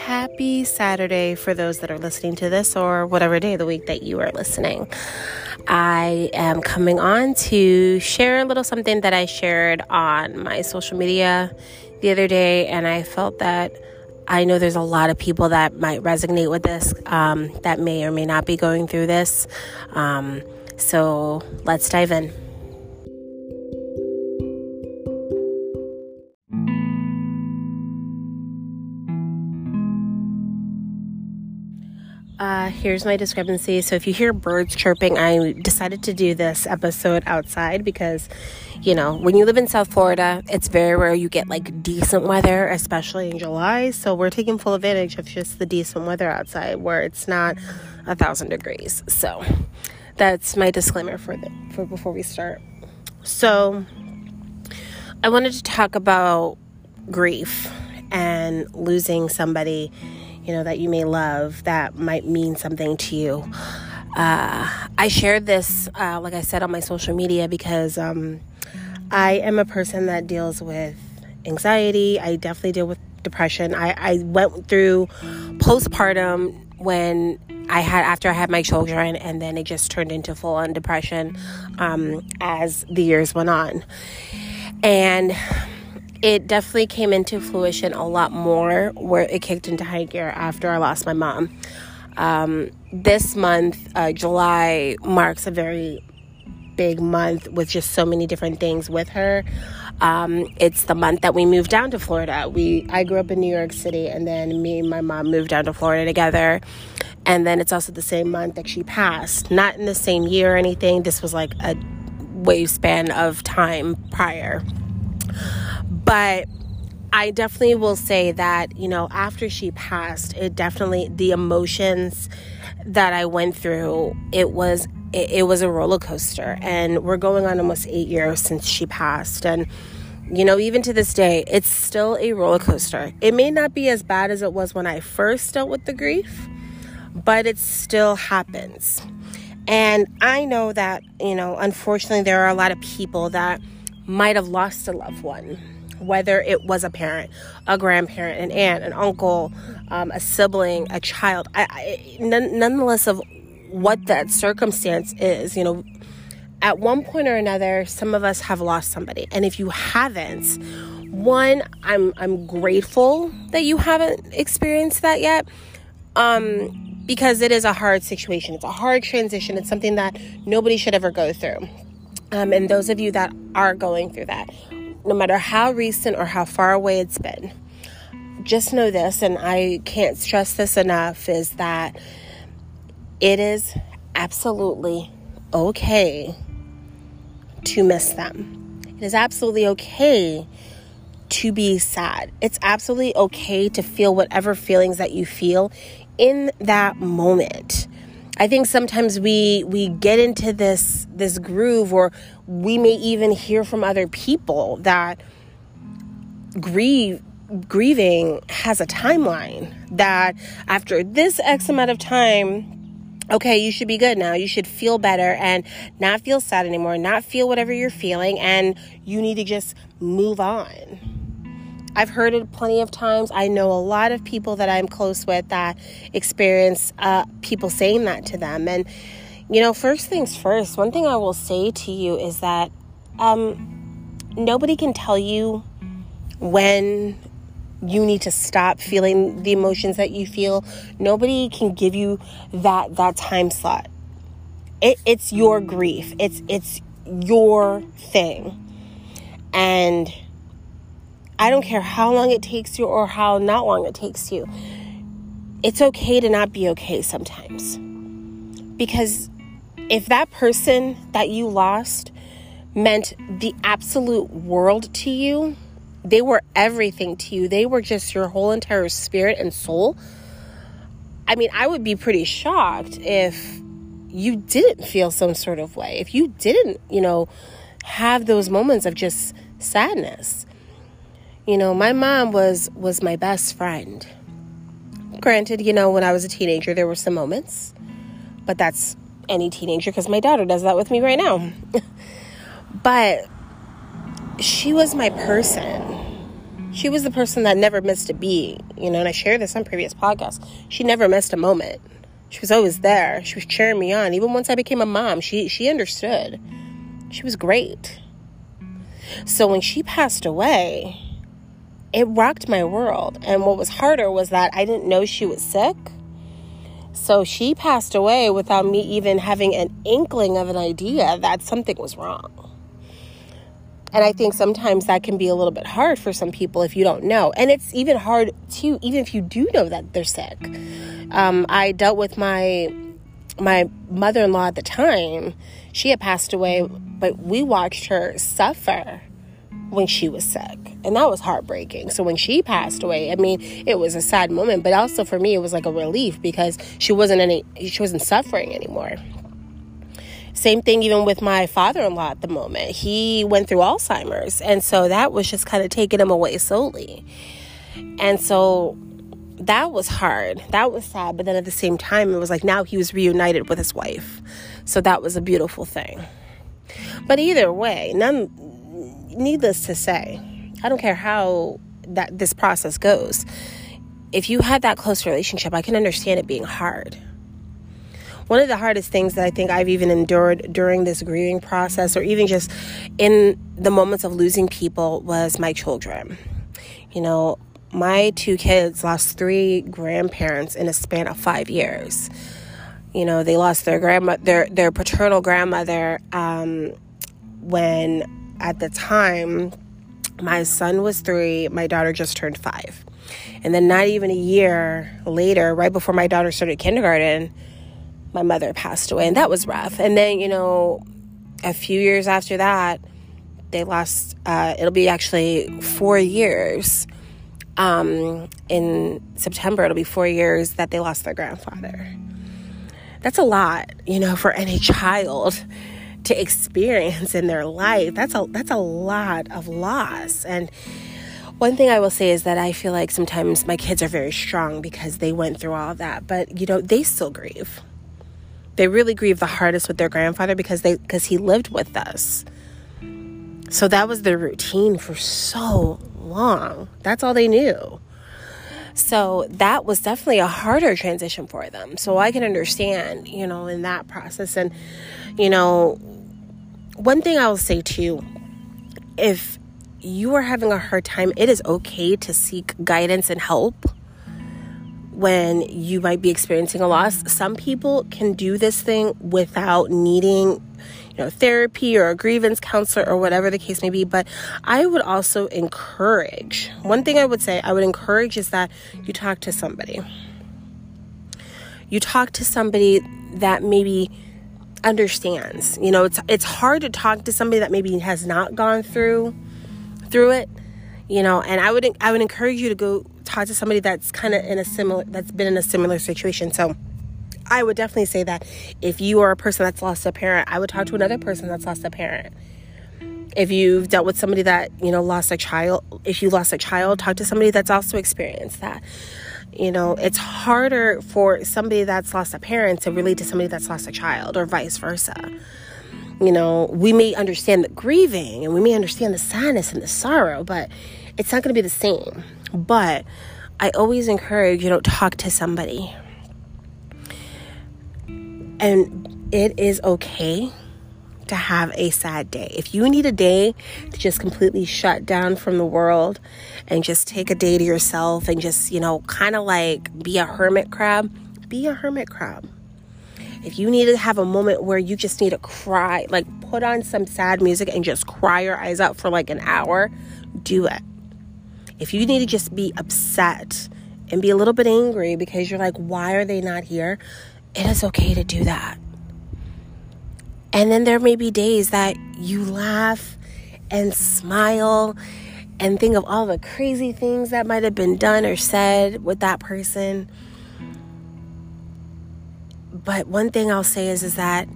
Happy Saturday for those that are listening to this or whatever day of the week that you are listening. I am coming on to share a little something that I shared on my social media the other day, and I felt that I know there's a lot of people that might resonate with this um, that may or may not be going through this. Um, so let's dive in. Here's my discrepancy. So, if you hear birds chirping, I decided to do this episode outside because, you know, when you live in South Florida, it's very rare you get like decent weather, especially in July. So, we're taking full advantage of just the decent weather outside where it's not a thousand degrees. So, that's my disclaimer for the for before we start. So, I wanted to talk about grief and losing somebody you know, that you may love that might mean something to you. Uh, I shared this, uh, like I said, on my social media because um, I am a person that deals with anxiety. I definitely deal with depression. I, I went through postpartum when I had after I had my children, and then it just turned into full on depression um, as the years went on. And it definitely came into fruition a lot more where it kicked into high gear after I lost my mom. Um, this month, uh, July, marks a very big month with just so many different things with her. Um, it's the month that we moved down to Florida. We I grew up in New York City, and then me and my mom moved down to Florida together. And then it's also the same month that she passed. Not in the same year or anything. This was like a wave span of time prior. But I definitely will say that, you know, after she passed, it definitely, the emotions that I went through, it was it, it, was a roller coaster. And we're going on almost eight years since she passed. And you know even to this day it's still a roller coaster. It may not be as bad as it was when i first dealt with the grief but it still happens. And i know that you know unfortunately there are a lot of people that might have lost a loved one whether it was a parent, a grandparent, an aunt, an uncle, um, a sibling, a child. I, I, nonetheless, of what that circumstance is, you know, at one point or another, some of us have lost somebody, and if you haven't, one, I'm I'm grateful that you haven't experienced that yet. Um, because it is a hard situation. It's a hard transition. It's something that nobody should ever go through. Um, and those of you that are going through that, no matter how recent or how far away it's been, just know this, and I can't stress this enough, is that it is absolutely okay to miss them. It is absolutely okay to be sad. It's absolutely okay to feel whatever feelings that you feel in that moment. I think sometimes we we get into this this groove or we may even hear from other people that grieve grieving has a timeline that after this x amount of time okay you should be good now. You should feel better and not feel sad anymore not feel whatever you're feeling and you need to just move on I've heard it plenty of times. I know a lot of people that I'm close with that experience uh, people saying that to them. And, you know, first things first, one thing I will say to you is that um, nobody can tell you when you need to stop feeling the emotions that you feel. Nobody can give you that that time slot. It, it's your grief. It's it's your thing. And I don't care how long it takes you or how not long it takes you. It's okay to not be okay sometimes. Because if that person that you lost meant the absolute world to you, they were everything to you, they were just your whole entire spirit and soul. I mean, I would be pretty shocked if you didn't feel some sort of way, if you didn't, you know, have those moments of just sadness. You know, my mom was was my best friend. Granted, you know, when I was a teenager there were some moments, but that's any teenager because my daughter does that with me right now. but she was my person. She was the person that never missed a beat, you know, and I shared this on previous podcasts. She never missed a moment. She was always there. She was cheering me on. Even once I became a mom, she she understood. She was great. So when she passed away, it rocked my world. And what was harder was that I didn't know she was sick. So she passed away without me even having an inkling of an idea that something was wrong. And I think sometimes that can be a little bit hard for some people if you don't know. And it's even hard too, even if you do know that they're sick. Um, I dealt with my my mother-in-law at the time. She had passed away, but we watched her suffer when she was sick. And that was heartbreaking. So when she passed away, I mean, it was a sad moment, but also for me it was like a relief because she wasn't any she wasn't suffering anymore. Same thing even with my father-in-law at the moment. He went through Alzheimer's, and so that was just kind of taking him away slowly. And so that was hard. That was sad, but then at the same time it was like now he was reunited with his wife. So that was a beautiful thing. But either way, none needless to say, I don't care how that this process goes. If you had that close relationship, I can understand it being hard. One of the hardest things that I think I've even endured during this grieving process, or even just in the moments of losing people, was my children. You know, my two kids lost three grandparents in a span of five years. You know, they lost their grandma, their their paternal grandmother um, when at the time, my son was three, my daughter just turned five. And then, not even a year later, right before my daughter started kindergarten, my mother passed away, and that was rough. And then, you know, a few years after that, they lost, uh, it'll be actually four years. Um, in September, it'll be four years that they lost their grandfather. That's a lot, you know, for any child to experience in their life. That's a that's a lot of loss. And one thing I will say is that I feel like sometimes my kids are very strong because they went through all that, but you know, they still grieve. They really grieve the hardest with their grandfather because they because he lived with us. So that was their routine for so long. That's all they knew. So that was definitely a harder transition for them. So I can understand, you know, in that process. And, you know, one thing I will say too if you are having a hard time, it is okay to seek guidance and help when you might be experiencing a loss. Some people can do this thing without needing, know, therapy or a grievance counselor or whatever the case may be. But I would also encourage one thing I would say I would encourage is that you talk to somebody. You talk to somebody that maybe understands. You know, it's it's hard to talk to somebody that maybe has not gone through through it. You know, and I would I would encourage you to go talk to somebody that's kind of in a similar that's been in a similar situation. So I would definitely say that if you are a person that's lost a parent, I would talk to another person that's lost a parent. If you've dealt with somebody that, you know, lost a child, if you lost a child, talk to somebody that's also experienced that. You know, it's harder for somebody that's lost a parent to relate to somebody that's lost a child or vice versa. You know, we may understand the grieving and we may understand the sadness and the sorrow, but it's not going to be the same. But I always encourage, you know, talk to somebody. And it is okay to have a sad day. If you need a day to just completely shut down from the world and just take a day to yourself and just, you know, kind of like be a hermit crab, be a hermit crab. If you need to have a moment where you just need to cry, like put on some sad music and just cry your eyes out for like an hour, do it. If you need to just be upset and be a little bit angry because you're like, why are they not here? It is okay to do that. And then there may be days that you laugh and smile and think of all the crazy things that might have been done or said with that person. But one thing I'll say is is that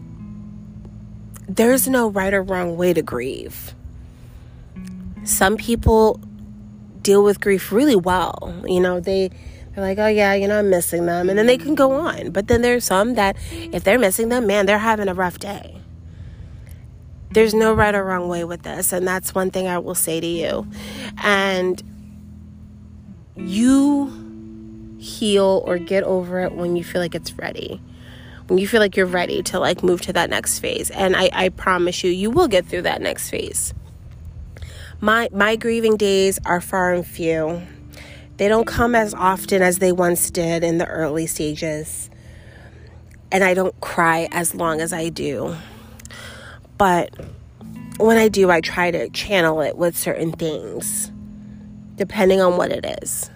there's no right or wrong way to grieve. Some people deal with grief really well. You know, they they're like, "Oh yeah, you know, I'm missing them." And then they can go on. But then there's some that if they're missing them, man, they're having a rough day there's no right or wrong way with this. And that's one thing I will say to you. And you heal or get over it when you feel like it's ready. When you feel like you're ready to like move to that next phase. And I, I promise you, you will get through that next phase. My my grieving days are far and few. They don't come as often as they once did in the early stages. And I don't cry as long as I do. But when I do, I try to channel it with certain things, depending on what it is.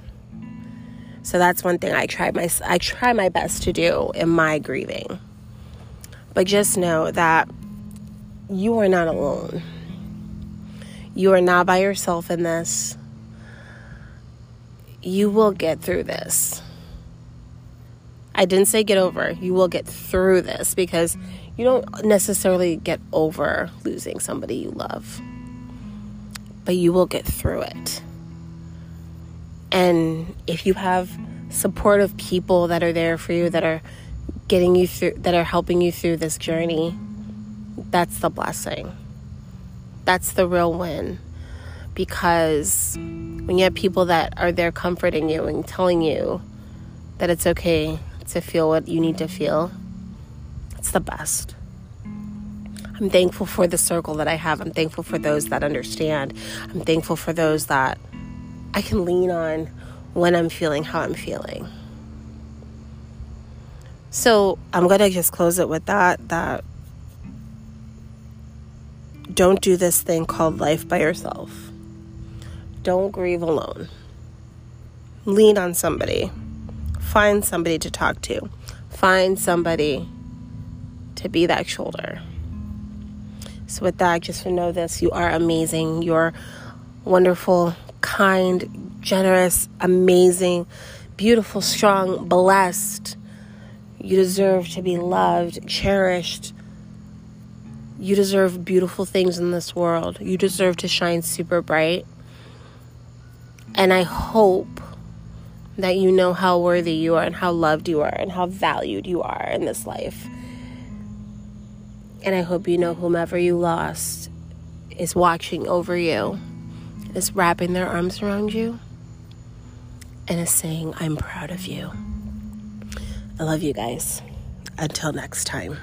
So that's one thing I try my I try my best to do in my grieving. But just know that you are not alone. You are not by yourself in this you will get through this. I didn't say get over. You will get through this because you don't necessarily get over losing somebody you love, but you will get through it. And if you have supportive people that are there for you, that are getting you through, that are helping you through this journey, that's the blessing. That's the real win because when you have people that are there comforting you and telling you that it's okay to feel what you need to feel, it's the best. I'm thankful for the circle that I have. I'm thankful for those that understand. I'm thankful for those that I can lean on when I'm feeling how I'm feeling. So I'm going to just close it with that that don't do this thing called life by yourself. Don't grieve alone. Lean on somebody. Find somebody to talk to. Find somebody to be that shoulder. So, with that, just to know this you are amazing. You're wonderful, kind, generous, amazing, beautiful, strong, blessed. You deserve to be loved, cherished. You deserve beautiful things in this world. You deserve to shine super bright. And I hope that you know how worthy you are and how loved you are and how valued you are in this life. And I hope you know whomever you lost is watching over you, is wrapping their arms around you, and is saying, I'm proud of you. I love you guys. Until next time.